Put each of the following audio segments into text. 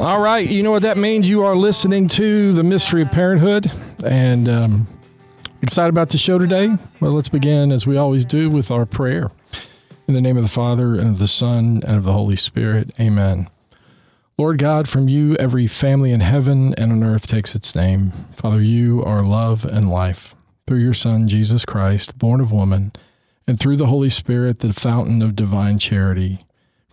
All right, you know what that means? You are listening to the Mystery of Parenthood, and um, excited about the show today. Well, let's begin as we always do with our prayer. In the name of the Father and of the Son and of the Holy Spirit, Amen. Lord God, from you every family in heaven and on earth takes its name. Father, you are love and life. Through your Son, Jesus Christ, born of woman, and through the Holy Spirit, the fountain of divine charity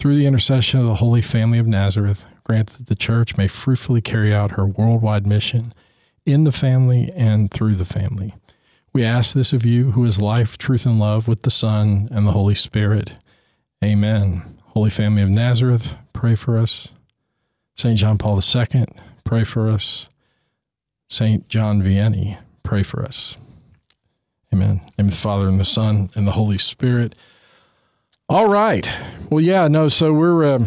Through the intercession of the Holy Family of Nazareth, grant that the Church may fruitfully carry out her worldwide mission in the family and through the family. We ask this of you, who is life, truth, and love, with the Son and the Holy Spirit. Amen. Holy Family of Nazareth, pray for us. St. John Paul II, pray for us. St. John Vianney, pray for us. Amen. In the the Father, and the Son, and the Holy Spirit. All right. Well, yeah, no. So we're. Um,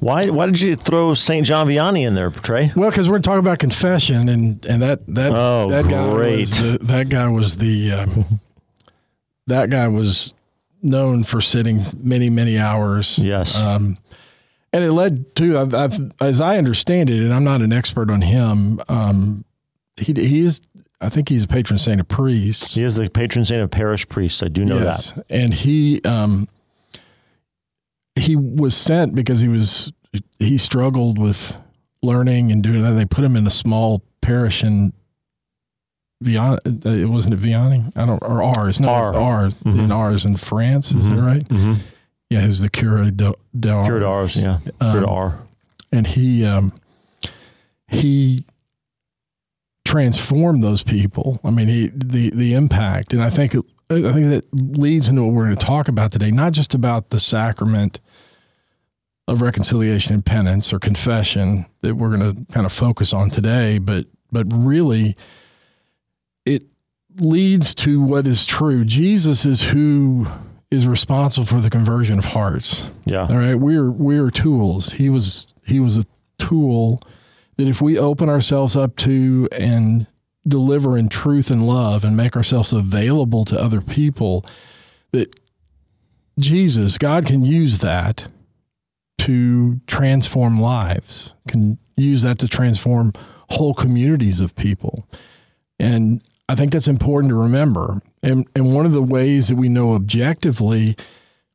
why? Why did you throw Saint John Vianney in there, Trey? Well, because we're talking about confession, and and that that oh, that guy great. was the, that guy was the um, that guy was known for sitting many many hours. Yes. Um, and it led to, I've, I've, as I understand it, and I'm not an expert on him. Um, he he is I think he's a patron saint of priests. He is the patron saint of parish priests. I do know yes. that. And he um, he was sent because he was he struggled with learning and doing that. They put him in a small parish in Vian. Uh, it wasn't it Vianney? I don't or Ars. No, R. Ars mm-hmm. in Ars in France. Is mm-hmm. that right? Mm-hmm. Yeah, he was the cure de, de Ars. Cure d'Ars. Yeah, um, cure R. And he um, he transformed those people. I mean, he, the the impact, and I think I think that leads into what we're going to talk about today. Not just about the sacrament of reconciliation and penance or confession that we're going to kind of focus on today, but but really, it leads to what is true. Jesus is who is responsible for the conversion of hearts. Yeah. All right. We're we're tools. He was he was a tool that if we open ourselves up to and deliver in truth and love and make ourselves available to other people, that Jesus, God can use that to transform lives, can use that to transform whole communities of people. And I think that's important to remember. And, and one of the ways that we know objectively,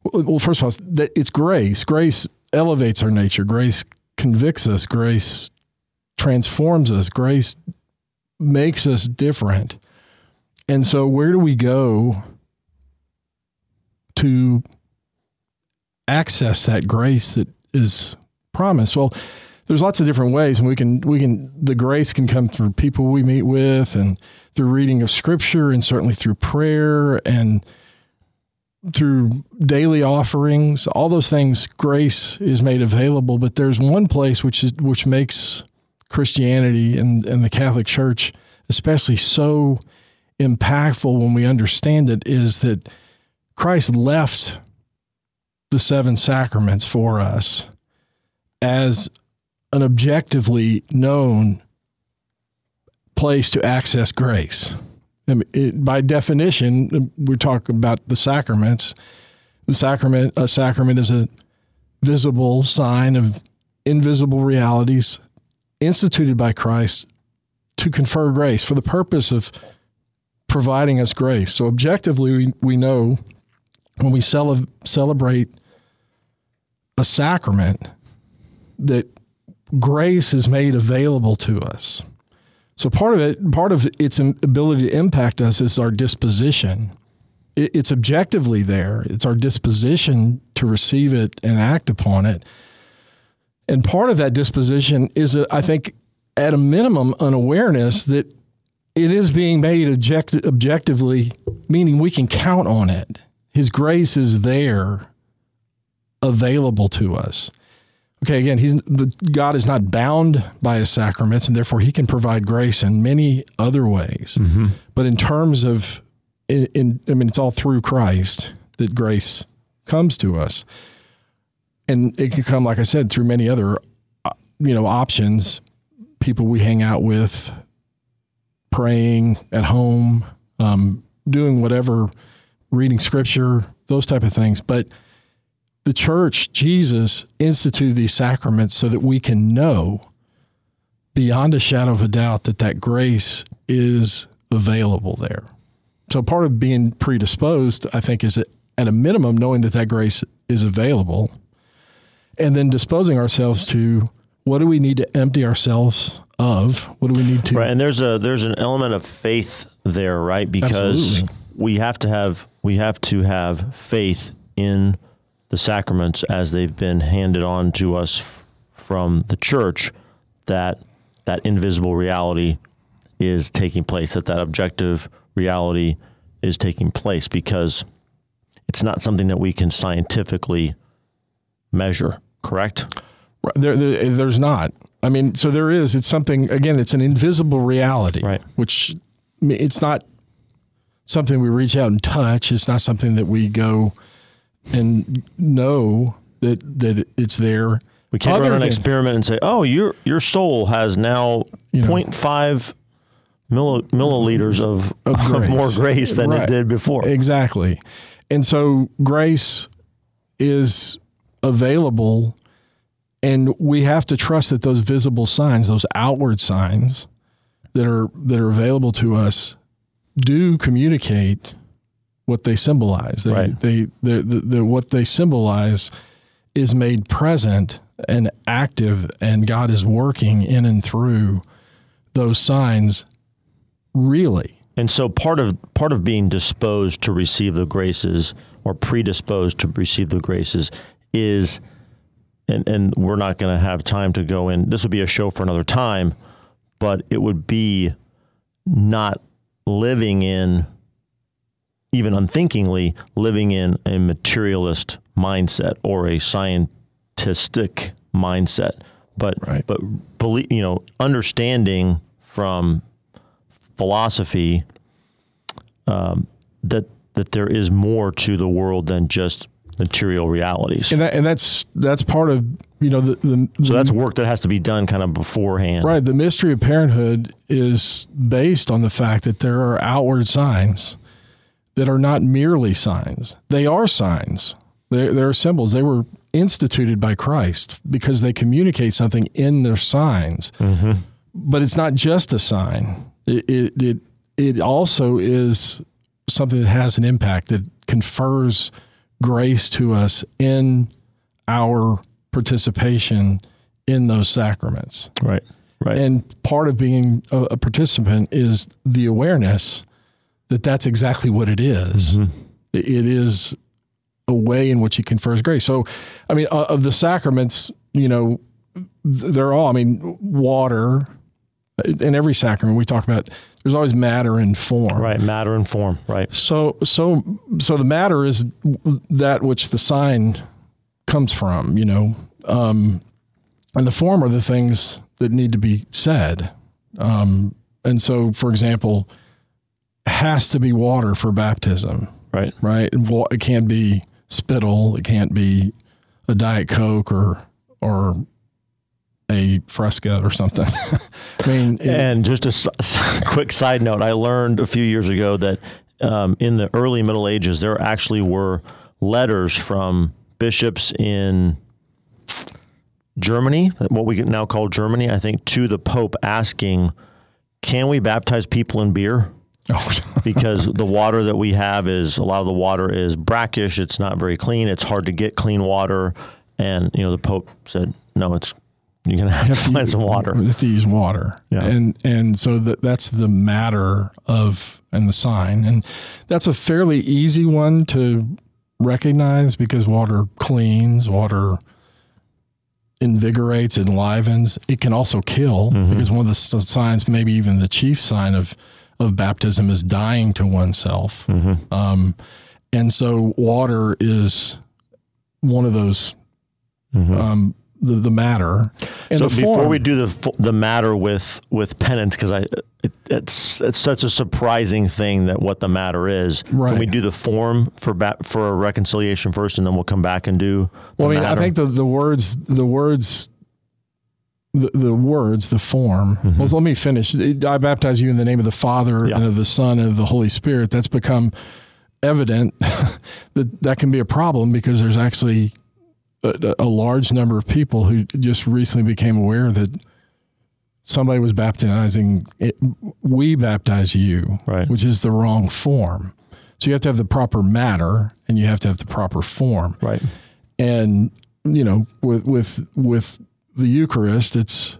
well, first of all, that it's grace. Grace elevates our nature. Grace convicts us. Grace transforms us. Grace makes us different. And so, where do we go to access that grace that is promised? Well, there's lots of different ways, and we can we can the grace can come through people we meet with, and through reading of Scripture, and certainly through prayer and through daily offerings. All those things, grace is made available. But there's one place which is which makes Christianity and, and the Catholic Church, especially so impactful when we understand it, is that Christ left the seven sacraments for us as an objectively known place to access grace. It, by definition, we're talking about the sacraments. The sacrament, a sacrament is a visible sign of invisible realities instituted by Christ to confer grace for the purpose of providing us grace. So, objectively, we, we know when we cel- celebrate a sacrament that grace is made available to us. So part of it, part of its ability to impact us is our disposition. It's objectively there. It's our disposition to receive it and act upon it. And part of that disposition is, uh, I think, at a minimum, an awareness that it is being made object- objectively, meaning we can count on it. His grace is there, available to us. Okay, again, he's the God is not bound by his sacraments, and therefore he can provide grace in many other ways. Mm-hmm. But in terms of, in, in, I mean, it's all through Christ that grace comes to us, and it can come, like I said, through many other, uh, you know, options. People we hang out with, praying at home, um, doing whatever, reading scripture, those type of things, but the church, Jesus, instituted these sacraments so that we can know beyond a shadow of a doubt that that grace is available there. So part of being predisposed, I think, is at a minimum knowing that that grace is available, and then disposing ourselves to what do we need to empty ourselves of? What do we need to? Right, and there's a there's an element of faith there, right? Because Absolutely. we have to have we have to have faith in the sacraments as they've been handed on to us from the church that that invisible reality is taking place that that objective reality is taking place because it's not something that we can scientifically measure correct? There, there, eh, there's not. I mean so there is it's something again it's an invisible reality right. which it's not something we reach out and touch it's not something that we go and know that that it's there. We can't Other run an than, experiment and say, "Oh, your your soul has now you know, 0.5 milliliters of, of, of, more grace than right. it did before." Exactly, and so grace is available, and we have to trust that those visible signs, those outward signs that are that are available to us, do communicate what they symbolize. They, right. they, the, the, what they symbolize is made present and active, and God is working in and through those signs really. And so part of part of being disposed to receive the graces or predisposed to receive the graces is and, and we're not going to have time to go in. This would be a show for another time, but it would be not living in even unthinkingly living in a materialist mindset or a scientistic mindset. But right. but believe you know understanding from philosophy um, that that there is more to the world than just material realities. And, that, and that's that's part of you know the, the so that's work that has to be done kind of beforehand. Right. The mystery of parenthood is based on the fact that there are outward signs that are not merely signs. They are signs. They're, they're symbols. They were instituted by Christ because they communicate something in their signs. Mm-hmm. But it's not just a sign. It, it, it it also is something that has an impact that confers grace to us in our participation in those sacraments. Right. Right. And part of being a, a participant is the awareness that that's exactly what it is. Mm-hmm. It is a way in which he confers grace. So, I mean, uh, of the sacraments, you know, they're all, I mean, water, in every sacrament we talk about there's always matter and form right matter and form right so so so the matter is that which the sign comes from you know um, and the form are the things that need to be said um, and so for example has to be water for baptism. Right. Right. It can't be spittle. It can't be a diet coke or or a fresca or something. I mean, it, and just a quick side note, I learned a few years ago that um, in the early Middle Ages there actually were letters from bishops in Germany, what we now call Germany, I think, to the Pope asking, "Can we baptize people in beer?" Oh. because the water that we have is a lot of the water is brackish. It's not very clean. It's hard to get clean water. And you know, the Pope said, "No, it's You're gonna have, You to find some water. You have to use water, Yeah. and and so that that's the matter of and the sign, and that's a fairly easy one to recognize because water cleans, water invigorates, enlivens. It can also kill mm-hmm. because one of the signs, maybe even the chief sign of of baptism, is dying to oneself. Um, and so water is one of those um, the the matter. And so before form- we do the the matter with with penance, because I it, it's it's such a surprising thing that what the matter is. Right. Can we do the form for ba- for a reconciliation first, and then we'll come back and do? The Well, I mean, matter? I think the, the words, the words, the, the words, the form. Well, let me finish. I baptize you in the name of the Father Mm-hmm. Yeah. and of the Son and of the Holy Spirit. That's become evident that that can be a problem because there's actually a, a large number of people who just recently became aware that somebody was baptizing. It, we baptize you, Right. which is the wrong form. So you have to have the proper matter and you have to have the proper form right. and you know with with with the eucharist it's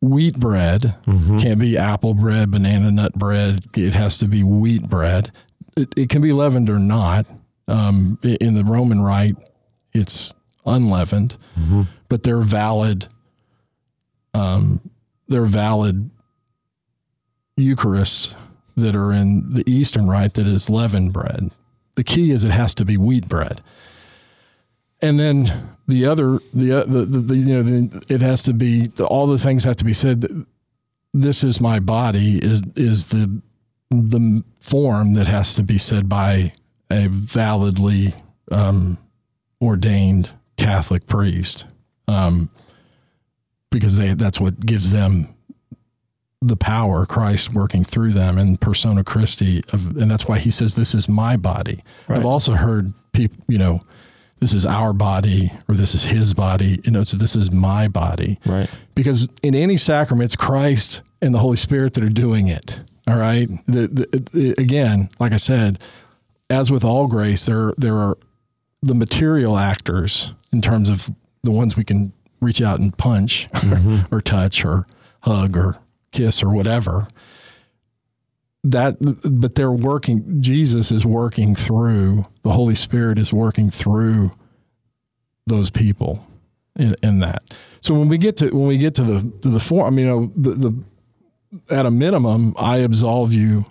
wheat bread. Can't be apple bread banana nut bread. It has to be wheat bread. It, it can be leavened or not. Um, in the roman rite it's unleavened but they're valid um, they're valid eucharists that are in the eastern rite that is leavened bread. The key is it has to be wheat bread and then the other the uh, the, the, the you know the, it has to be the, all the things have to be said this is my body is is the the form that has to be said by a validly um, ordained Catholic priest um, because they that's what gives them the power Christ working through them and persona Christi of and that's why he says this is my body. Right. I've also heard people, you know, this is our body or this is his body, you know, so this is my body. Right. Because in any sacrament it's Christ and the Holy Spirit that are doing it. All right? The, the, the again, like I said, as with all grace there there are the material actors in terms of the ones we can reach out and punch mm-hmm. or touch or hug or kiss or whatever that but they're working jesus is working through the holy spirit is working through those people in, in that. So when we get to when we get to the to the form you know the, the at a minimum i absolve you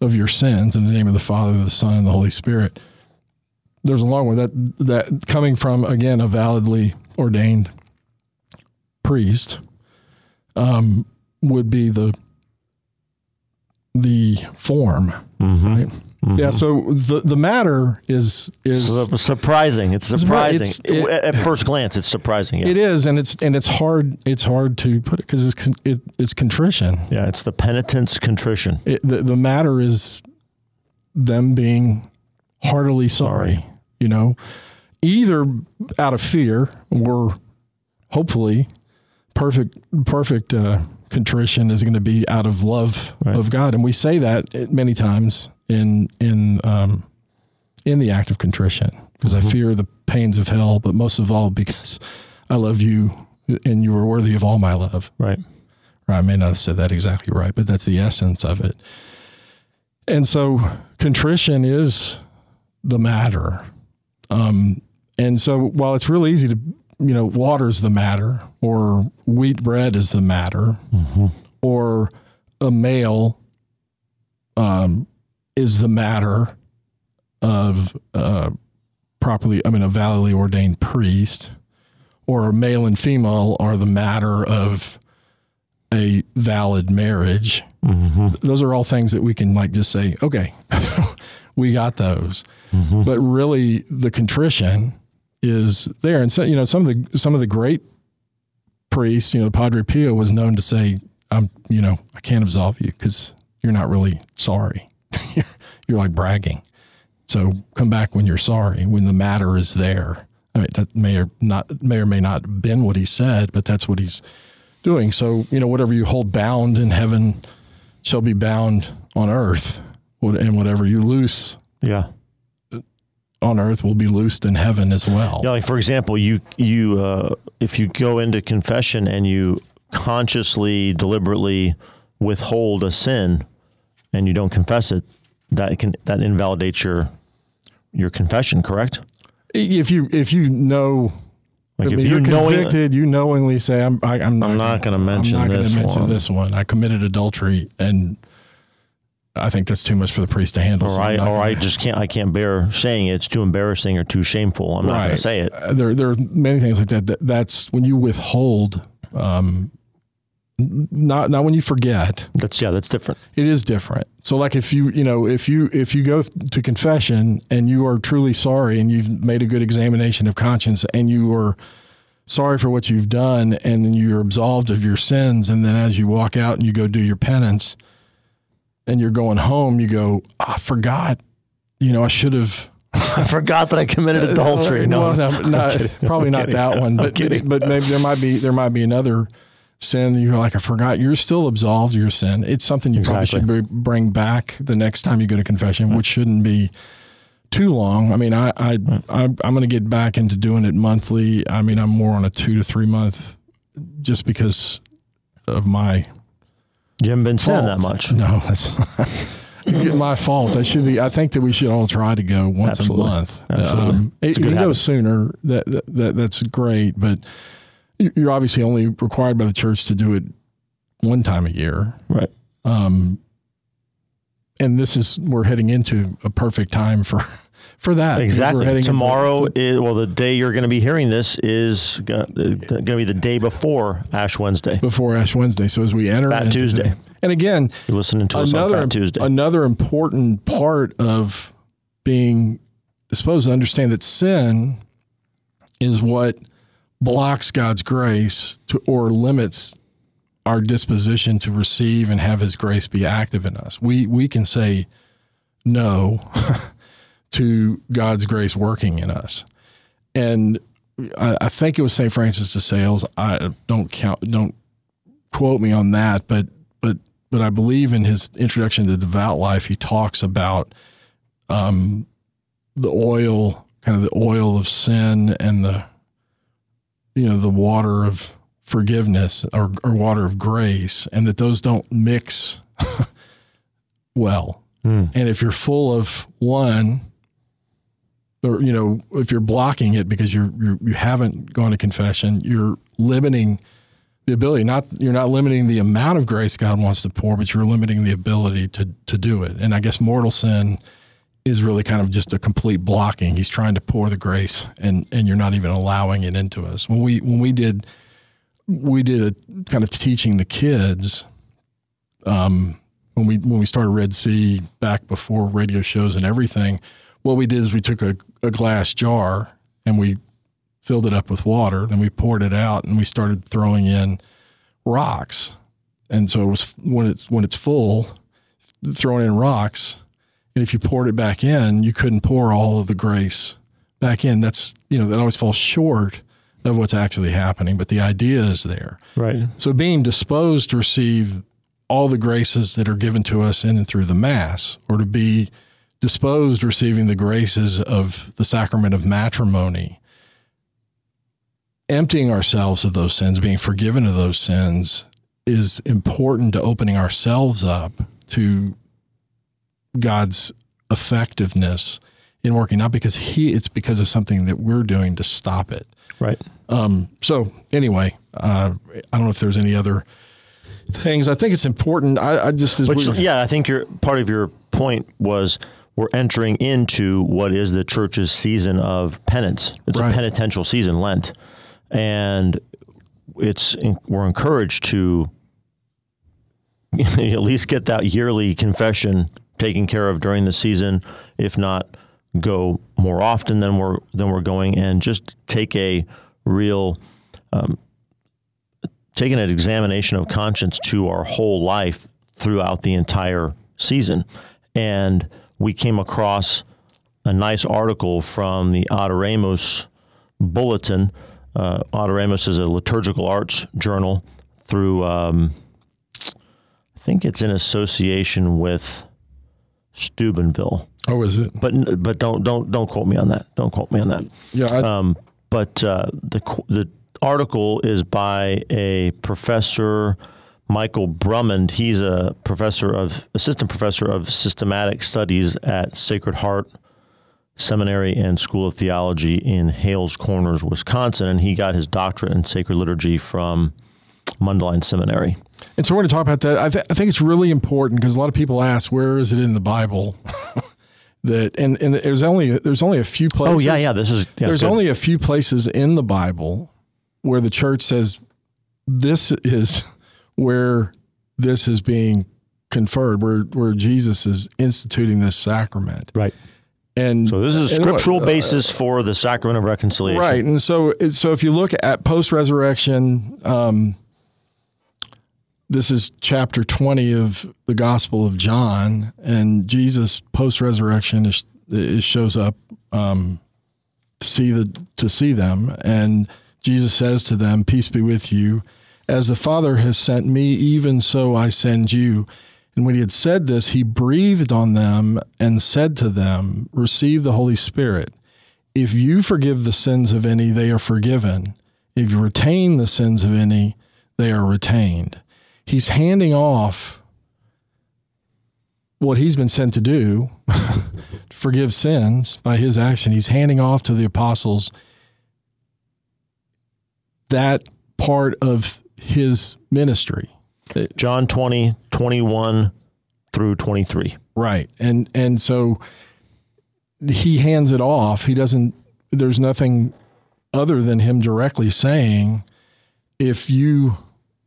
of your sins in the name of the father the son and the holy spirit. There's a long way that that coming from again a validly ordained priest um, would be the the form right yeah so the the matter is is So surprising. It's surprising. it's- it- At first glance, it's surprising. Yeah. it is and it's and it's hard it's hard to put it because it's con- it, it's contrition yeah. It's the penitence contrition. it, the, the matter is them being heartily sorry, you know either out of fear or hopefully perfect perfect uh, contrition is going to be out of love Right. of God and we say that many times in in um, in the act of contrition because I fear the pains of hell but most of all because I love you and you are worthy of all my love Right. or I may not have said that exactly right, but that's the essence of it. And so contrition is the matter. Um, and so while it's real easy to, you know, water's the matter, or wheat bread is the matter, or a male um, is the matter of uh, properly, I mean, a validly ordained priest, or a male and female are the matter of a valid marriage. Those are all things that we can like just say, okay, we got those. But really, the contrition is there, and so you know some of the some of the great priests, you know, Padre Pio was known to say, "I'm, you know, I can't absolve you because you're not really sorry. you're, like bragging. So come back when you're sorry, when the matter is there." I mean, that may or not may or may not have been what he said, but that's what he's doing. So, you know, whatever you hold bound in heaven shall be bound on earth, and whatever you loose Yeah. On earth will be loosed in heaven as well. Yeah, like for example, you you uh, if you go into confession and you consciously, deliberately withhold a sin, and you don't confess it, that can that invalidates your your confession. Correct? If you if you know. Like if if you're knowing, convicted, you knowingly say, "I'm, I, I'm not, I'm not going to mention not this to mention one, this one. I committed adultery, and I think that's too much for the priest to handle. so or I'm I or I just can't I can't bear saying it. It's too embarrassing or too shameful. I'm not going to say it. Uh, There, there are many things like that. that that's when you withhold. Um, not not when you forget. That's yeah, that's different. It is different. So, like if you you know if you if you go to confession and you are truly sorry and you've made a good examination of conscience and you are sorry for what you've done and then you're absolved of your sins and then as you walk out and you go do your penance and you're going home, you go, "Ah, I forgot. You know, I should have. I forgot that I committed adultery. No, Well, no, not, probably not kidding. that one, I'm but but maybe there might be there might be another sin that you're like I forgot. You're still absolved of your sin. It's something you probably should bring back the next time you go to confession, which shouldn't be too long. I mean, I I, I I'm going to get back into doing it monthly. I mean, I'm more on a two to three month, just because of my you haven't been saying that much. No, that's my fault. I should be. I think that we should all try to go once Absolutely. a month. Absolutely. Um, a you can go sooner, that, that, that that's great. But you- you're obviously only required by the church to do it one time a year. Right. Um, and this is we're heading into a perfect time for for that. Exactly. into- Tomorrow is well, the day you're going to be hearing this is going uh, to be the day before Ash Wednesday. before Ash Wednesday. So as we enter Fat Tuesday. the- and again, You're listening to us on another Fat Tuesday. another important part of being supposed to understand that sin is what blocks God's grace to, or limits our disposition to receive and have His grace be active in us. We we can say no to God's grace working in us, and I, I think it was Saint Francis de Sales. I don't count don't quote me on that, but but but I believe in his introduction to the devout life, he talks about um, the oil, kind of the oil of sin, and the you know the water of forgiveness or, or water of grace, and that those don't mix well. Hmm. And if you're full of one, or you know, if you're blocking it because you're, you're you haven't gone to confession, you're limiting the ability. Not you're not limiting the amount of grace God wants to pour, but you're limiting the ability to to do it. And I guess mortal sin is really kind of just a complete blocking. He's trying to pour the grace, and and you're not even allowing it into us. When we when we did we did a kind of teaching the kids um, when we when we started Red Sea back before radio shows and everything. What we did is we took a, a glass jar and we filled it up with water. Then we poured it out and we started throwing in rocks. And so it was when it's when it's full, throwing in rocks. And if you poured it back in, you couldn't pour all of the grace back in. That's you know that always falls short of what's actually happening. But the idea is there. Right. So being disposed to receive all the graces that are given to us in and through the Mass, or to be disposed receiving the graces of the sacrament of matrimony, emptying ourselves of those sins, being forgiven of those sins, is important to opening ourselves up to God's effectiveness in working, not because He, it's because of something that we're doing to stop it. Right. Um, so anyway, uh, I don't know if there's any other things. I think it's important. I, I just as Which, we, yeah, I think your part of your point was we're entering into what is the church's season of penance. It's Right. a penitential season, Lent, and it's we're encouraged to at least get that yearly confession taken care of during the season, if not go more often than we're than we're going, and just take a real um, taking an examination of conscience to our whole life throughout the entire season. And we came across a nice article from the Adoremus Bulletin. Uh, Adoremus is a liturgical arts journal through, um, I think it's in association with Steubenville. Oh, is it? But but don't don't don't quote me on that. Don't quote me on that. Yeah. I, Um, but uh, the the article is by a professor, Michael Brummond. He's a professor of assistant professor of systematic studies at Sacred Heart Seminary and School of Theology in Hales Corners, Wisconsin, and he got his doctorate in sacred liturgy from Mundelein Seminary. and so we're going to talk about that. I, th- I think it's really important because a lot of people ask, where is it in the Bible? that and and there's only there's only a few places. Oh yeah, yeah. This is yeah, there's good. only a few places in the Bible where the church says this is where this is being conferred, where where Jesus is instituting this sacrament. right. And So this is a and what- scriptural uh, basis for the sacrament of reconciliation. Right, and so so if you look at post resurrection, um, this is chapter twenty of the Gospel of John, and Jesus post resurrection is, is shows up um, to see the to see them, and Jesus says to them, "Peace be with you, as the Father has sent me, even so I send you." And when he had said this, he breathed on them and said to them, "Receive the Holy Spirit." If you forgive the sins of any, they are forgiven. If you retain the sins of any, they are retained. He's handing off what he's been sent to do, to forgive sins by his action. He's handing off to the apostles that part of his ministry. John 20, 21 through 23. Right. And and so he hands it off. He doesn't there's nothing other than him directly saying if you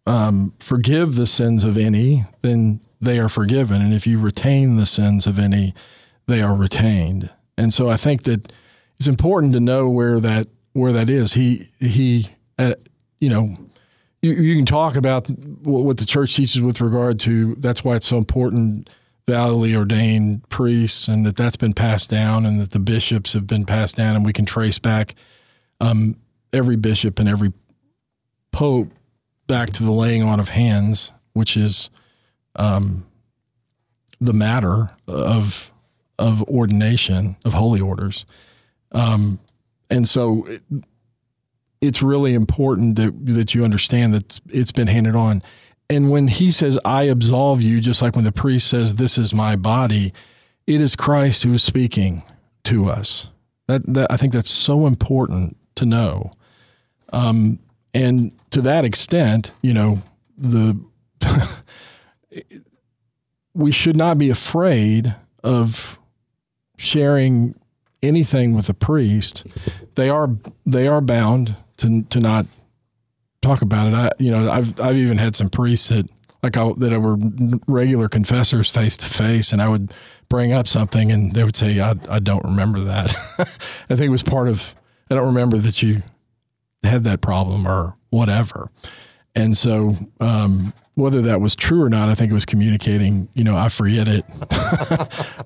um, forgive the sins of any, then they are forgiven, and if you retain the sins of any, they are retained. And so I think that it's important to know where that where that is. He he, uh, you know, you, you can talk about what the church teaches with regard to. That's why it's so important, validly ordained priests, and that that's been passed down, and that the bishops have been passed down, and we can trace back um, every bishop and every pope back to the laying on of hands, which is um, the matter of of ordination of holy orders, um, and so it, it's really important that that you understand that it's been handed on. And when he says, "I absolve you," just like when the priest says, "This is my body," it is Christ who is speaking to us. That, that I think that's so important to know. Um, and to that extent, you know, the we should not be afraid of sharing anything with a priest. They are they are bound to to not talk about it. I you know I've I've even had some priests that like I, that were regular confessors face to face, and I would bring up something, and they would say, "I I don't remember that." I think it was part of I don't remember that you had that problem or whatever. And so, um, whether that was true or not, I think it was communicating, you know, I forget it.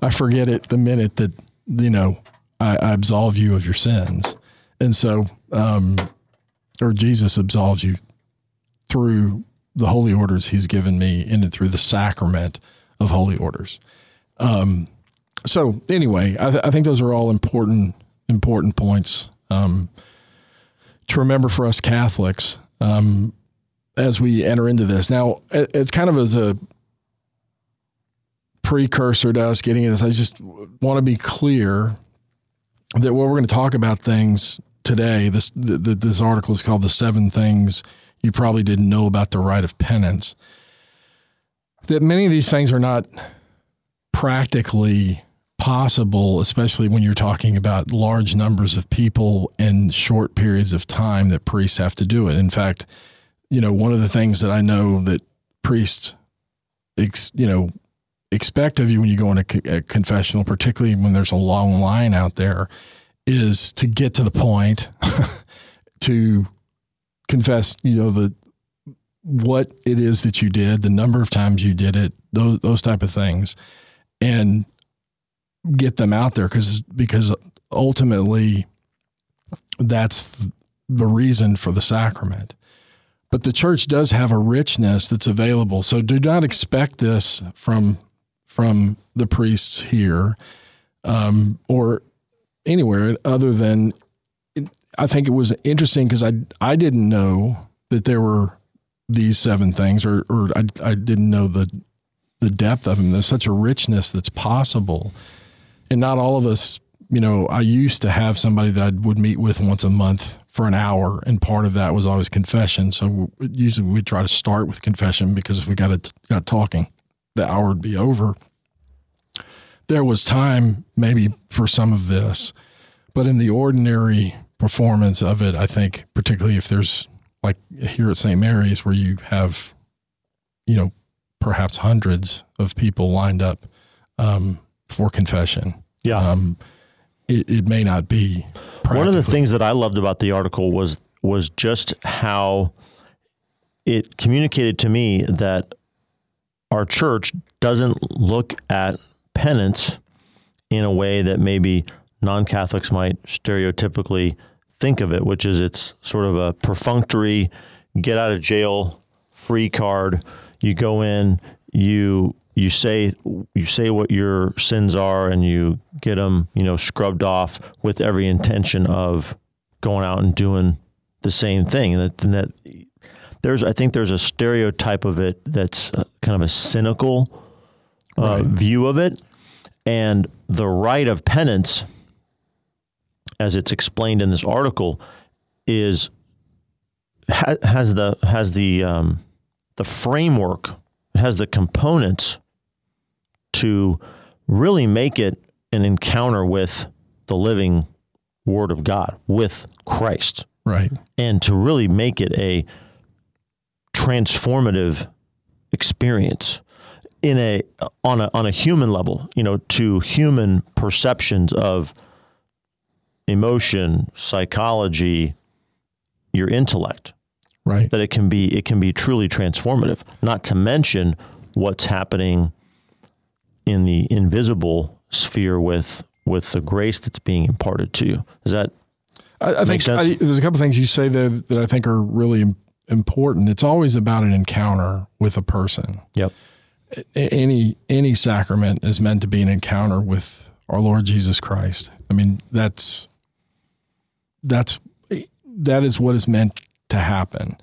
I forget it the minute that, you know, I, I absolve you of your sins. And so, um, or Jesus absolves you through the holy orders he's given me in and through the sacrament of holy orders. Um, so anyway, I, th- I think those are all important, important points. Um, to remember for us Catholics um, as we enter into this. Now, it's kind of as a precursor to us getting into this. I just want to be clear that what we're going to talk about things today. This the, this article is called "The Seven Things You Probably Didn't Know About the Rite of Penance." That many of these things are not practically possible, especially when you're talking about large numbers of people in short periods of time that priests have to do it. In fact, you know, one of the things that I know that priests, ex, you know, expect of you when you go into a confessional, particularly when there's a long line out there, is to get to the point, to confess, you know, the what it is that you did, the number of times you did it, those those type of things, and get them out there because because ultimately that's the reason for the sacrament. But the church does have a richness that's available. So do not expect this from from the priests here. um, or anywhere other than. I think it was interesting because I I didn't know that there were these seven things, or or I I didn't know the the depth of them. There's such a richness that's possible, and not all of us. You know, I used to have somebody that I would meet with once a month for an hour, and part of that was always confession. So usually we'd try to start with confession because if we got it got talking, the hour would be over. There was time maybe for some of this, but in the ordinary performance of it, I think, particularly if there's like here at St. Mary's where you have, you know, perhaps hundreds of people lined up um, for confession. Yeah. Um, it, it, may not be. One of the things that I loved about the article was was just how it communicated to me that our church doesn't look at penance in a way that maybe non-Catholics might stereotypically think of it, which is it's sort of a perfunctory get out of jail free card. You go in, you you say you say what your sins are, and you get them, you know, scrubbed off with every intention of going out and doing the same thing. That, and that there's, I think, there's a stereotype of it that's uh, kind of a cynical uh, right. view of it, and the rite of penance as it's explained in this article, is ha, has the has the um, the framework, it has the components to really make it an encounter with the living Word of God, with Christ, right, and to really make it a transformative experience in a on a on a human level, you know, to human perceptions of emotion, psychology, your intellect. Right. That it can be it can be truly transformative. Not to mention what's happening in the invisible sphere with with the grace that's being imparted to you. Does that I, I think I, there's a couple things you say there that I think are really important. It's always about an encounter with a person. Yep. Any any sacrament is meant to be an encounter with our Lord Jesus Christ. I mean, that's that's that is what is meant to happen.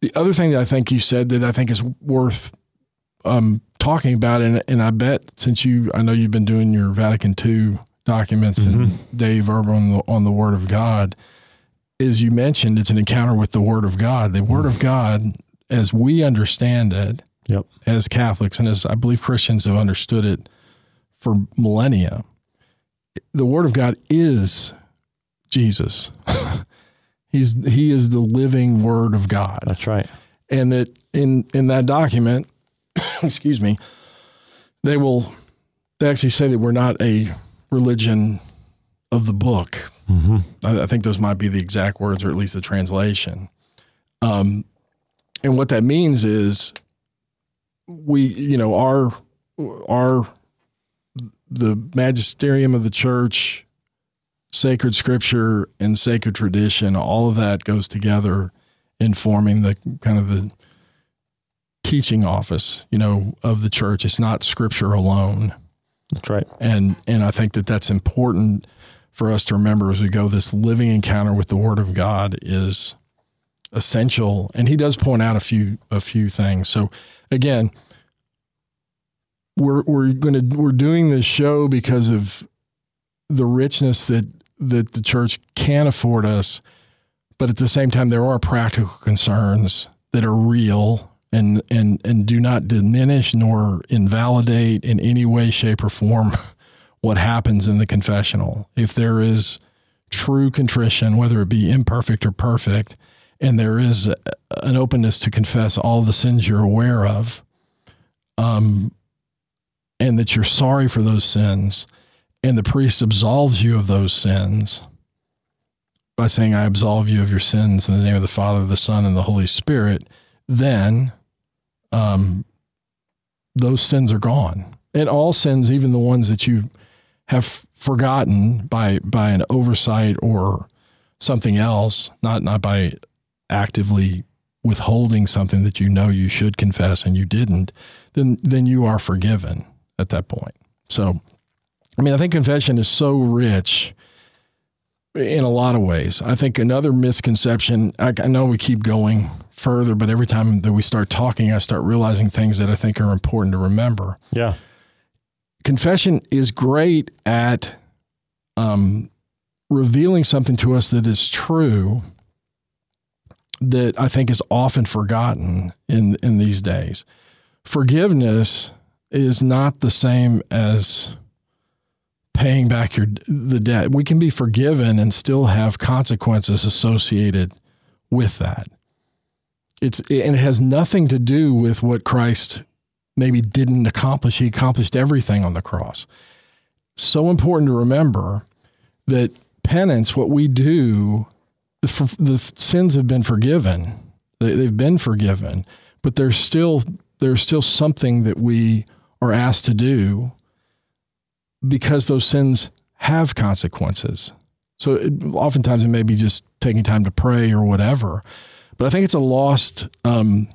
The other thing that I think you said that I think is worth um, talking about, and, and I bet since you, I know you've been doing your Vatican II documents mm-hmm. and Dei Verbum on the, on the Word of God, is you mentioned it's an encounter with the Word of God. The Word of. God, as we understand it, yep. as Catholics, and as I believe Christians have understood it for millennia, the Word of God is Jesus. He's he is the living word of God. That's right. And that in in that document, excuse me, they will they actually say that we're not a religion of the book. Mm-hmm. I, I, think those might be the exact words, or at least the translation. Um, and what that means is we, you know, our our the magisterium of the church sacred scripture and sacred tradition, all of that goes together in forming the kind of the teaching office, you know, of the church. It's not scripture alone. That's right. And and I think that that's important for us to remember as we go. This living encounter with the Word of God is essential, and he does point out a few a few things. So again, we're we're to we're doing this show because of the richness that that the church can afford us, but at the same time, there are practical concerns that are real and and and do not diminish nor invalidate in any way, shape, or form what happens in the confessional. If there is true contrition, whether it be imperfect or perfect, and there is an openness to confess all the sins you're aware of, um, and that you're sorry for those sins, and the priest absolves you of those sins by saying, I absolve you of your sins in the name of the Father, the Son, and the Holy Spirit, then um, those sins are gone. And all sins, even the ones that you have forgotten by by an oversight or something else, not not by actively withholding something that you know you should confess and you didn't, then then you are forgiven at that point. So I mean, I think confession is so rich in a lot of ways. I think another misconception, I, I, know we keep going further, but every time that we start talking, I start realizing things that I think are important to remember. Yeah. Confession is great at um, revealing something to us that is true that I think is often forgotten in in these days. Forgiveness is not the same as paying back your the debt. We can be forgiven and still have consequences associated with that. It's and it has nothing to do with what Christ maybe didn't accomplish. He accomplished everything on the cross. So important to remember that penance, what we do, the, the sins have been forgiven. They, they've been forgiven, but there's still there's still something that we are asked to do because those sins have consequences. So it, oftentimes it may be just taking time to pray or whatever, but I think it's a lost. Um,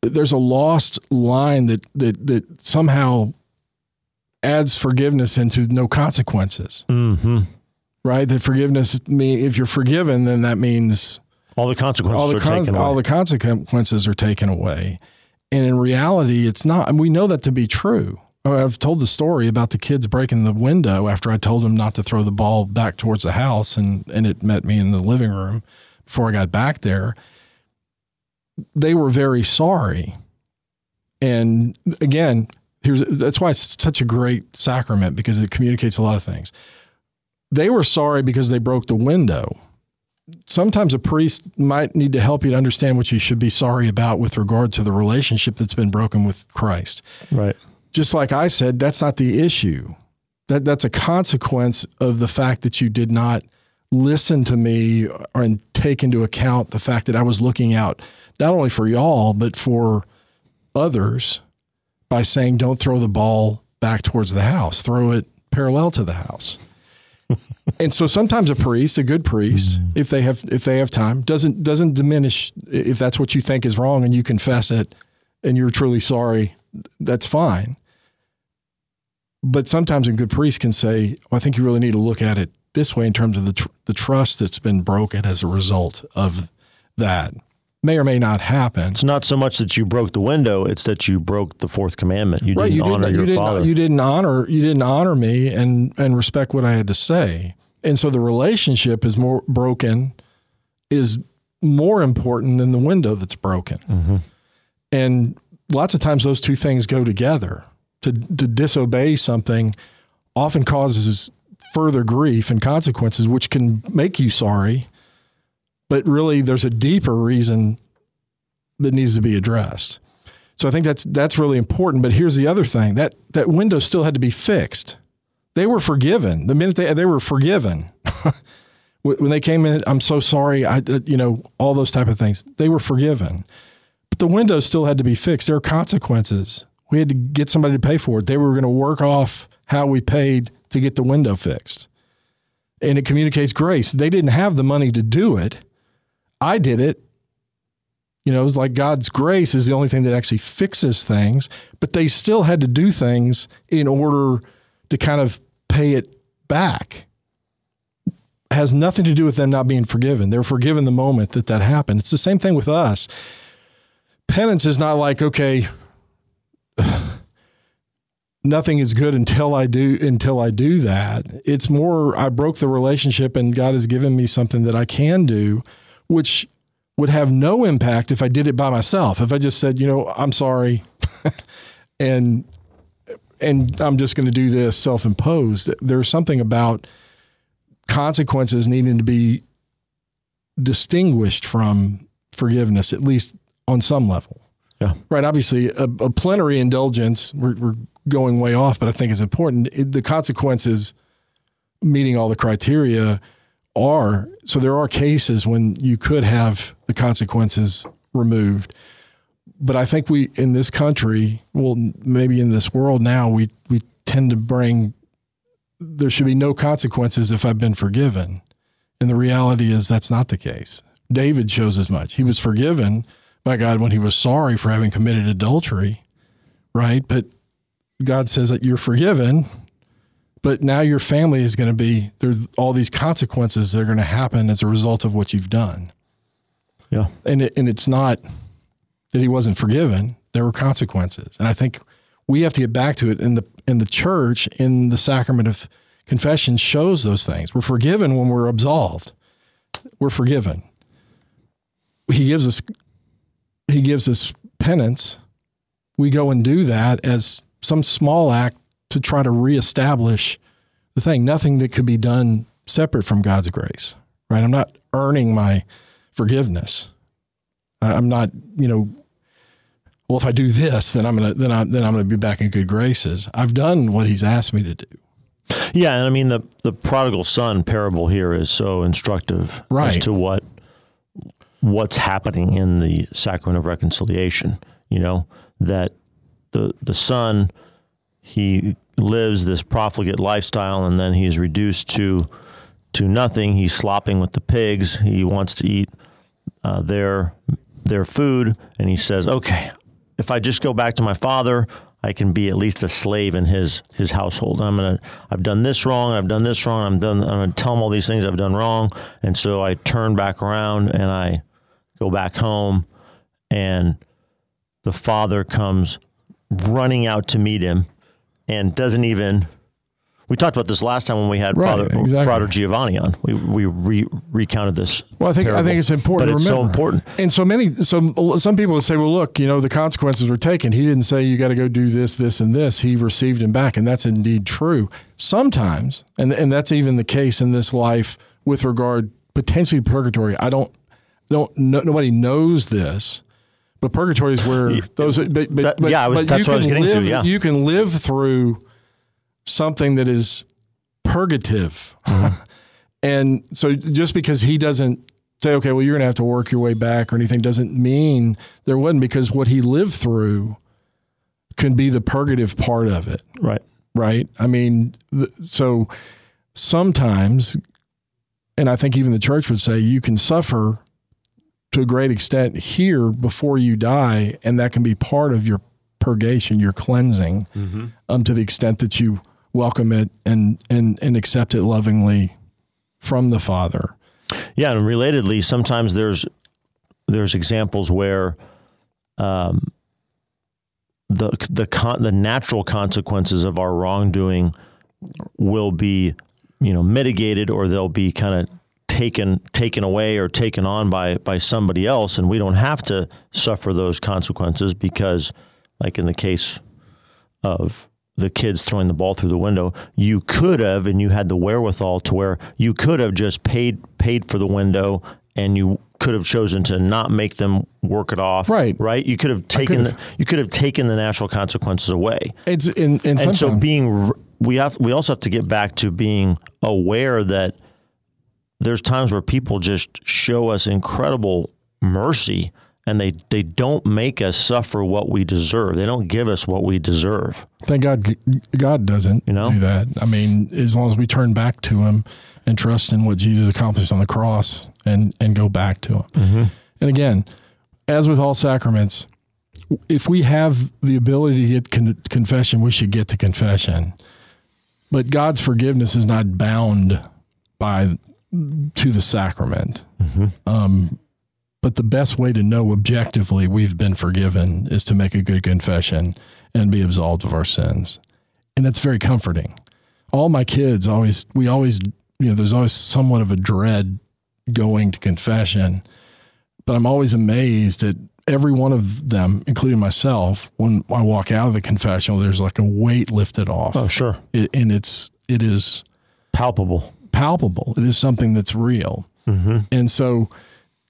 there's a lost line that that that somehow adds forgiveness into no consequences. Mm-hmm. Right? That forgiveness mean if you're forgiven, then that means all the consequences all the are taken away. all the consequences are taken away. And in reality, it's not. And we know that to be true. Uh, I've told the story about the kids breaking the window after I told them not to throw the ball back towards the house, and and it met me in the living room before I got back there. They were very sorry, and again, here's that's why it's such a great sacrament because it communicates a lot of things. They were sorry because they broke the window. Sometimes a priest might need to help you to understand what you should be sorry about with regard to the relationship that's been broken with Christ. Right. Just like I said, that's not the issue. That that's a consequence of the fact that you did not listen to me or and take into account the fact that I was looking out not only for y'all but for others by saying don't throw the ball back towards the house, throw it parallel to the house. And so sometimes a priest, a good priest, mm. if they have if they have time, doesn't doesn't diminish if that's what you think is wrong and you confess it and you're truly sorry, that's fine. But sometimes a good priest can say, well, I think you really need to look at it this way in terms of the tr- the trust that's been broken as a result of that may or may not happen. It's not so much that you broke the window; it's that you broke the fourth commandment. You right, didn't you honor didn't, your you didn't, father. You didn't honor you didn't honor me and and respect what I had to say. And so the relationship is more broken, is more important than the window that's broken. Mm-hmm. And lots of times those two things go together. To to disobey something often causes further grief and consequences, which can make you sorry but really there's a deeper reason that needs to be addressed. So I think that's that's really important. But here's the other thing that that window still had to be fixed. They were forgiven the minute they they were forgiven. when they came in, I'm so sorry. I uh, you know all those type of things. They were forgiven, but the window still had to be fixed. There are consequences. We had to get somebody to pay for it. They were going to work off how we paid to get the window fixed, and it communicates grace. They didn't have the money to do it I did it. You know, it was like God's grace is the only thing that actually fixes things, but they still had to do things in order to kind of pay it back. It has nothing to do with them not being forgiven. They're forgiven the moment that that happened. It's the same thing with us. Penance is not like, okay, nothing is good until I do until I do that. It's more I broke the relationship and God has given me something that I can do which would have no impact if I did it by myself. If I just said, you know, I'm sorry, and and I'm just going to do this self-imposed. There's something about consequences needing to be distinguished from forgiveness, at least on some level. Yeah. Right. Obviously, a, a plenary indulgence. We're, we're, going way off, but I think it's important. It, the consequences meeting all the criteria are so there are cases when you could have the consequences removed. But i think we in this country well maybe in this world now we we tend to bring there should be no consequences if i've been forgiven. And the reality is that's not the case. David shows as much. He was forgiven by god when he was sorry for having committed adultery right? But god says that you're forgiven but now your family is going to be there's all these consequences that are going to happen as a result of what you've done. Yeah. And it, and it's not that he wasn't forgiven. There were consequences. And I think we have to get back to it in the in the church in the sacrament of confession shows those things. We're forgiven when we're absolved. We're forgiven. He gives us he gives us penance. We go and do that as some small act to try to reestablish the thing. Nothing that could be done separate from God's grace. Right? I'm not earning my forgiveness. I'm not, you know, well, if I do this, then I'm gonna then I then I'm gonna be back in good graces. I've done what He's asked me to do. Yeah, and I mean the the prodigal son parable here is so instructive right. as to what what's happening in the sacrament of reconciliation. You know that the the son he lives this profligate lifestyle, and then he's reduced to to nothing. He's slopping with the pigs. He wants to eat uh, their their food, and he says, "Okay, if I just go back to my father, I can be at least a slave in his his household. I'm gonna I've done this wrong, I've done this wrong, I'm done I'm gonna tell him all these things I've done wrong. And so I turn back around and I go back home and the father comes running out to meet him and doesn't even we talked about this last time when we had Right, Father exactly. Frater Giovanni on. We we re- recounted this. Well, I think I think it's important. but to it's so important. And so many, so some people say, "Well, look, you know, the consequences were taken. He didn't say you got to go do this, this, and this. He received him back, and that's indeed true. Sometimes, and and that's even the case in this life with regard potentially to purgatory. I don't, don't, no, nobody knows this." But purgatory is where those. But, but, yeah, was- but that's you what I was can getting to, live, yeah. you can live through something that is purgative. Mm-hmm. and so just because he doesn't say, okay, well, you're going to have to work your way back or anything doesn't mean there wasn't because what he lived through can be the purgative part of it. Right. Right. I mean, th- so sometimes, and I think even the church would say you can suffer to a great extent here before you die, and that can be part of your purgation, your cleansing, um, to the extent that you welcome it and and and accept it lovingly from the Father. Yeah, and relatedly, sometimes there's there's examples where um, the the con- the natural consequences of our wrongdoing will be you know mitigated or they'll be kind of taken taken away or taken on by by somebody else and we don't have to suffer those consequences because like in the case of the kids throwing the ball through the window you could have and you had the wherewithal to where you could have just paid paid for the window and you could have chosen to not make them work it off Right. right? You could have taken the, you could have taken the natural consequences away. It's in and, and so being we have we also have to get back to being aware that there's times where people just show us incredible mercy and they they don't make us suffer what we deserve. They don't give us what we deserve. Thank God, God doesn't You know? do that. I mean, as long as we turn back to Him and trust in what Jesus accomplished on the cross, and and go back to Him. Mm-hmm. And again, as with all sacraments, if we have the ability to get con- confession, we should get to confession. But God's forgiveness is not bound by to the sacrament. Um, but the best way to know objectively we've been forgiven is to make a good confession and be absolved of our sins. And that's very comforting. All my kids always, we always, you know, there's always somewhat of a dread going to confession, but I'm always amazed at every one of them, including myself, when I walk out of the confessional, there's like a weight lifted off. Oh, sure. It, and it's, it is Palpable. Palpable. It is something that's real. Mm-hmm. And so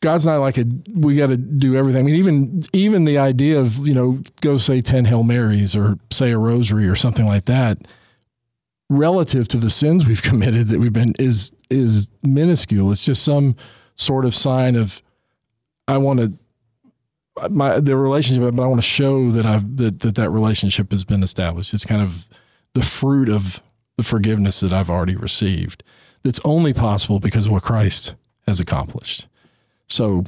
God's not like a we got to do everything. I mean, even even the idea of you know go say ten Hail Marys or say a rosary or something like that, relative to the sins we've committed that we've been is is minuscule. It's just some sort of sign of I want to my the relationship, but I want to show that I've that, that that relationship has been established. It's kind of the fruit of the forgiveness that I've already received. That's only possible because of what Christ has accomplished. So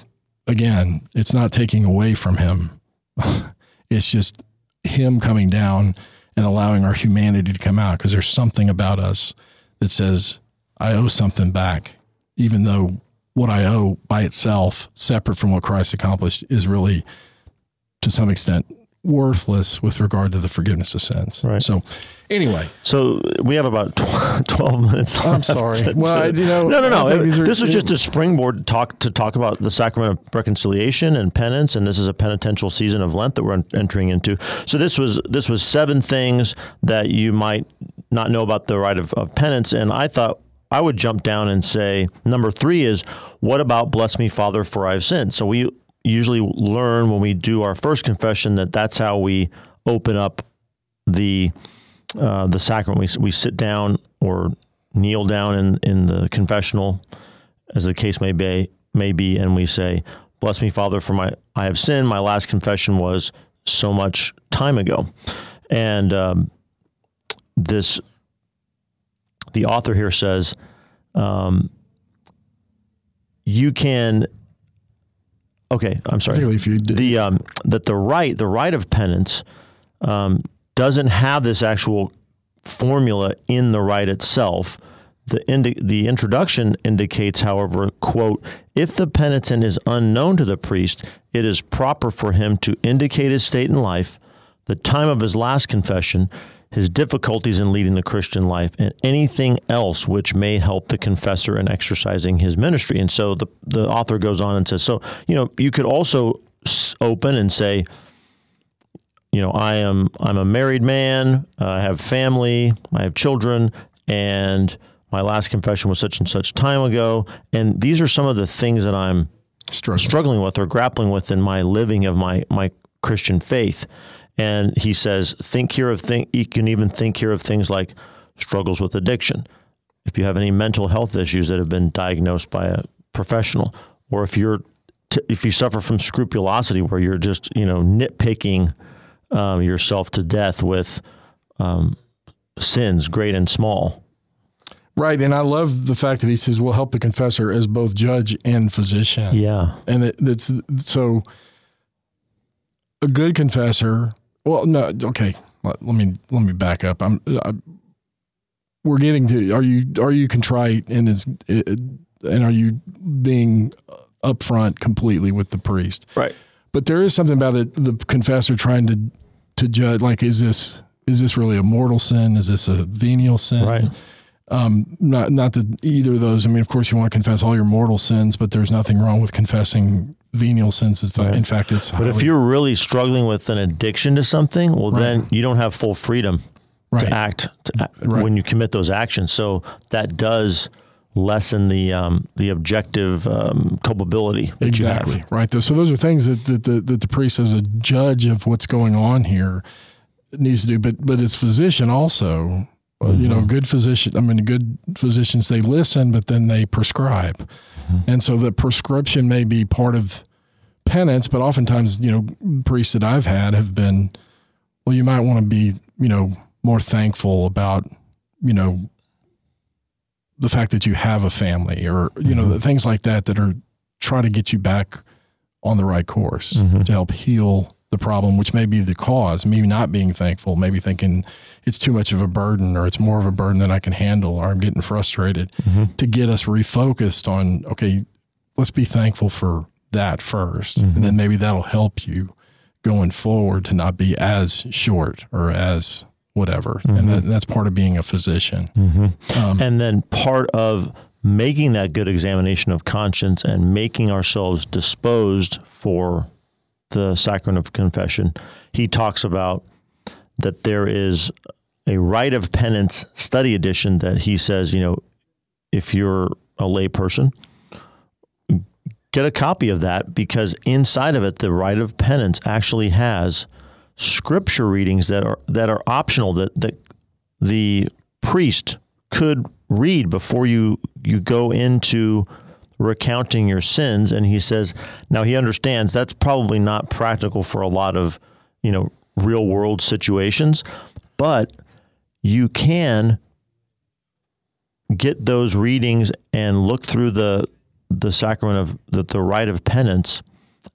again, it's not taking away from him. it's just him coming down and allowing our humanity to come out because there's something about us that says I owe something back, even though what I owe by itself, separate from what Christ accomplished, is really to some extent worthless with regard to the forgiveness of sins. Right. So, anyway, So we have about tw- twelve minutes. Left I'm sorry. to- Well, I- you know, no, no, no. think these are- this was just a springboard to talk to talk about the sacrament of reconciliation and penance, and this is a penitential season of Lent that we're entering into. So this was this was seven things that you might not know about the rite of, of penance, and I thought. I would jump down and say number three is what about bless me, Father, for I've sinned. So we usually learn when we do our first confession that that's how we open up the uh, the sacrament. We, we sit down or kneel down in, in the confessional, as the case may be, may be, and we say, "Bless me, Father, for my I have sinned." My last confession was so much time ago, and um, this the author here says, um, "You can." Okay, I'm sorry particularly if you did, the um, that the right the rite of penance um, doesn't have this actual formula in the rite itself. The indi- the introduction indicates, however, quote, if the penitent is unknown to the priest, it is proper for him to indicate his state in life, the time of his last confession, his difficulties in leading the Christian life, and anything else which may help the confessor in exercising his ministry. And so the the author goes on and says, so you know, you could also open and say, you know, I am I'm a married man, uh, I have family, I have children, and my last confession was such and such time ago, and these are some of the things that I'm struggling. struggling with or grappling with in my living of my my Christian faith. And he says, think here of thing. You can even think here of things like struggles with addiction. If you have any mental health issues that have been diagnosed by a professional, or if you're t- if you suffer from scrupulosity, where you're just you know nitpicking um, yourself to death with um, sins, great and small. Right, and I love the fact that he says we'll help the confessor as both judge and physician. Yeah, and it, it's so a good confessor. Well, no, okay. Let, let me let me back up. I'm. I, we're getting to. Are you are you contrite and is and are you being upfront completely with the priest? right. But there is something about it. The confessor trying to to judge. Like, is this is this really a mortal sin? Is this a venial sin? Right. Um, not not that either of those. I mean, of course, you want to confess all your mortal sins, but there's nothing wrong with confessing venial sins. In fact, Right. in fact it's But if you're really struggling with an addiction to something, well, then you don't have full freedom right, to act to act Right. when you commit those actions. So that does lessen the um, the objective um, culpability exactly right. So those are things that, that, that, that the priest, as a judge of what's going on here, needs to do. But but as physician also, uh, you know, good physician. I mean, good physicians they listen, but then they prescribe, and so the prescription may be part of penance. But oftentimes, you know, priests that I've had have been, well, you might want to be, you know, more thankful about, you know, the fact that you have a family or you know the mm-hmm. things like that that are try to get you back on the right course mm-hmm. to help heal the problem which may be the cause me not being thankful maybe thinking it's too much of a burden or it's more of a burden than i can handle or i'm getting frustrated mm-hmm. to get us refocused on okay let's be thankful for that 1st and then maybe that'll help you going forward to not be as short or as whatever. And that, that's part of being a physician. Um, And then part of making that good examination of conscience and making ourselves disposed for the sacrament of confession, he talks about that there is a rite of penance study edition that he says, you know, if you're a lay person, get a copy of that because inside of it, the rite of penance actually has scripture readings that are that are optional that that the priest could read before you you go into recounting your sins. And he says now he understands that's probably not practical for a lot of you know real world situations but you can get those readings and look through the the sacrament of the, the rite of penance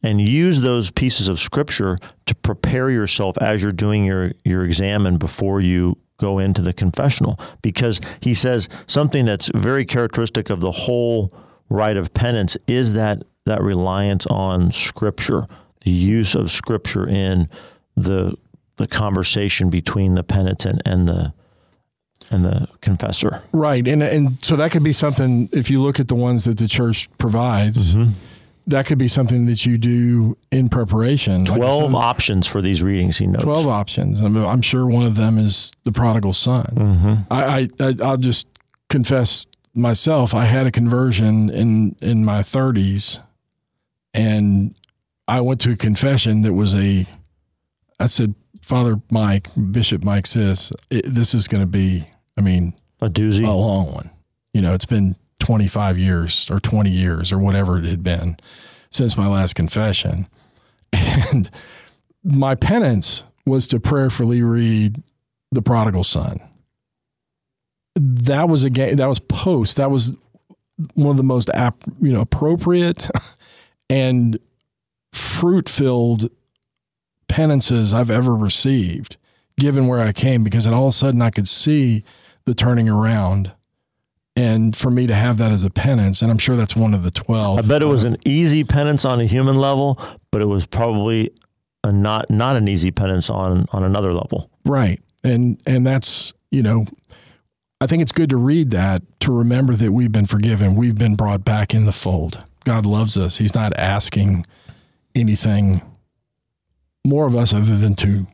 and use those pieces of scripture to prepare yourself as you're doing your your exam and before you go into the confessional because he says something that's very characteristic of the whole rite of penance is that that reliance on scripture the use of scripture in the the conversation between the penitent and the and the confessor Right. And and so that could be something if you look at the ones that the church provides, mm-hmm. That could be something that you do in preparation. 12 said, options for these readings he notes 12 options. I'm, I'm sure one of them is the prodigal son. Mm-hmm. I, I, I I'll just confess myself. I had a conversion in in my 30s, and I went to a confession that was a. I said, Father Mike, Bishop Mike says this is going to be. I mean, a doozy a long one. You know, it's been 25 years or 20 years or whatever it had been since my last confession. And my penance was to prayerfully read The Prodigal Son. That was a game, that was post. That was one of the most ap- you know appropriate and fruit filled penances I've ever received, given where I came, because then all of a sudden I could see the turning around. And for me to have that as a penance, and I'm sure that's one of the 12. I bet it was an easy penance on a human level, but it was probably a not not an easy penance on on another level. Right. And and that's, you know, I think it's good to read that to remember that we've been forgiven. We've been brought back in the fold. God loves us. He's not asking anything more of us other than to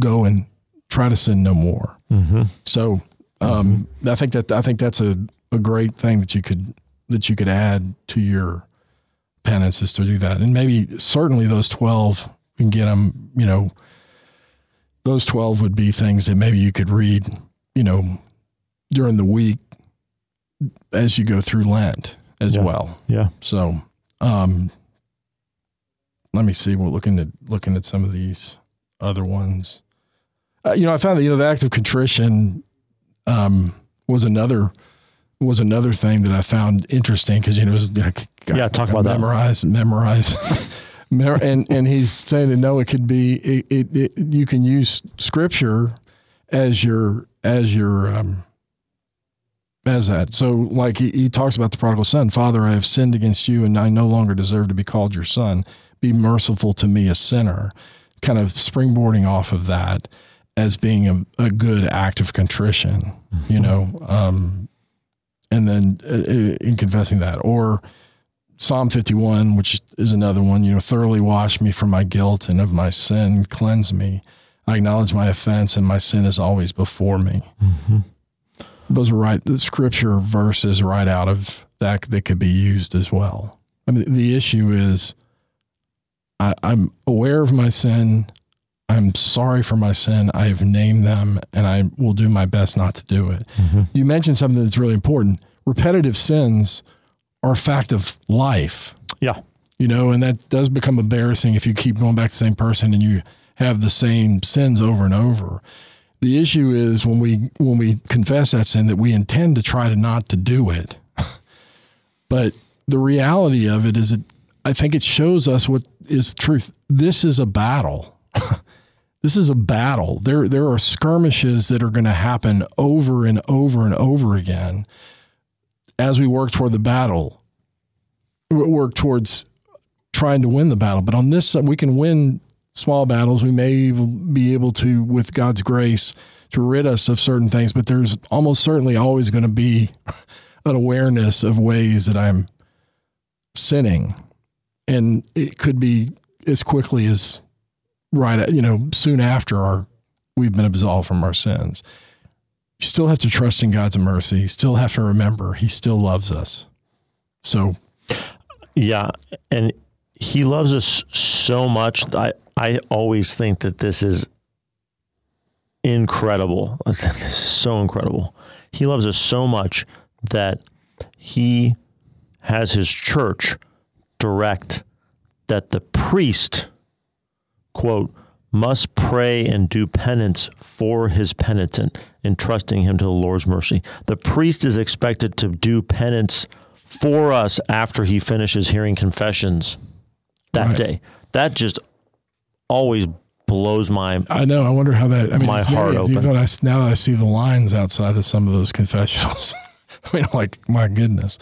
go and try to sin no more. Mm-hmm. So um, I think that I think that's a, a great thing that you could that you could add to your penance is to do that, and maybe certainly those twelve you can get them. You know, those twelve would be things that maybe you could read. You know, during the week as you go through Lent as Yeah. well. Yeah. So, um, let me see. We're looking at looking at some of these other ones. Uh, you know, I found that you know the act of contrition um, was another was another thing that I found interesting because you know, it was, you know God, Yeah, talk about that. memorize memorize. And and he's saying that no, it could be it, it, it you can use scripture as your as your um, as that. So like he, he talks about the prodigal son, Father, I have sinned against you and I no longer deserve to be called your son. Be merciful to me, a sinner. Kind of springboarding off of that as being a, a good act of contrition, you know, um, and then uh, in confessing that. Or Psalm 51, which is another one, you know, thoroughly wash me from my guilt and of my sin, cleanse me. I acknowledge my offense and my sin is always before me. Those are right the scripture verses right out of that that could be used as well. I mean the issue is I, i'm aware of my sin i'm sorry for my sin i have named them and i will do my best not to do it mm-hmm. you mentioned something that's really important repetitive sins are a fact of life Yeah. you know, and that does become embarrassing if you keep going back to the same person and you have the same sins over and over. The issue is when we when we confess that sin that we intend to try to not to do it. but the reality of it is it I think it shows us what is truth. This is a battle. this is a battle. There there are skirmishes that are going to happen over and over and over again as we work toward the battle. Work towards trying to win the battle. But on this we can win small battles. We may be able to, with God's grace, to rid us of certain things. But there's almost certainly always going to be an awareness of ways that I'm sinning, and it could be as quickly as right, at- you know, soon after our we've been absolved from our sins. You still have to trust in God's mercy. You still have to remember He still loves us. So Yeah, and he loves us so much. I I always think that this is incredible. This is so incredible. He loves us so much that he has his church direct that the priest quote must pray and do penance for his penitent, entrusting him to the Lord's mercy. The priest is expected to do penance for us after he finishes hearing confessions that Right. day. That just always blows my I know. I wonder how that. I mean, My heart open. Even I, now that I see the lines outside of some of those confessionals, I mean, like my goodness.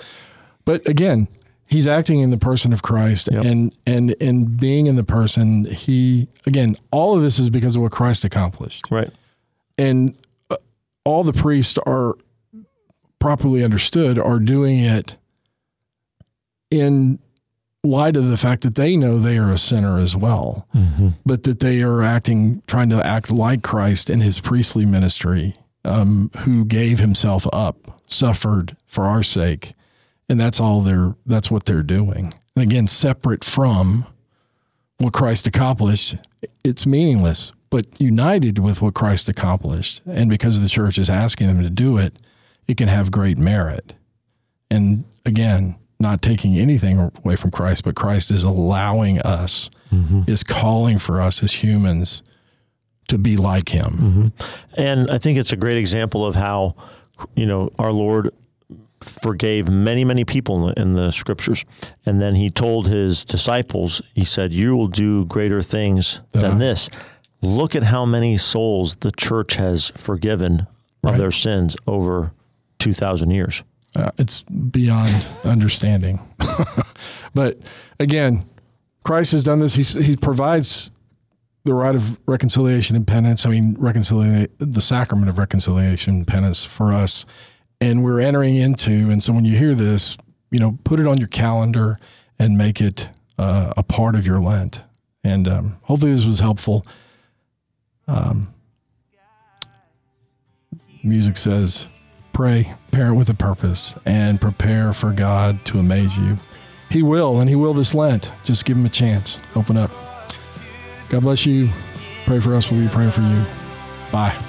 But again, he's acting in the person of Christ, Yep. and and and being in the person, he again, all of this is because of what Christ accomplished, right. and uh, all the priests are properly understood are doing it in light of the fact that they know they are a sinner as well but that they are acting, trying to act like Christ in his priestly ministry, um, who gave himself up, suffered for our sake, and that's all they're. That's what they're doing. And again, separate from what Christ accomplished, it's meaningless. But united with what Christ accomplished, and because the church is asking them to do it, it can have great merit. And again, not taking anything away from Christ, but Christ is allowing us, mm-hmm. is calling for us as humans to be like him. Mm-hmm. And I think it's a great example of how, you know, our Lord forgave many, many people in the, in the scriptures. And then he told his disciples, he said, You will do greater things than Uh-huh. this. Look at how many souls the church has forgiven of their sins over 2,000 years. Uh, it's beyond understanding. but again, Christ has done this. He's, he provides the rite of reconciliation and penance. I mean, reconciliation, the sacrament of reconciliation and penance for us. And we're entering into, and so when you hear this, you know, put it on your calendar and make it uh, a part of your Lent. And um, hopefully this was helpful. Um, music says, pray, parent with a purpose, and prepare for God to amaze you. He will, and He will this Lent. Just give Him a chance. Open up. God bless you. Pray for us. We'll be praying for you. Bye.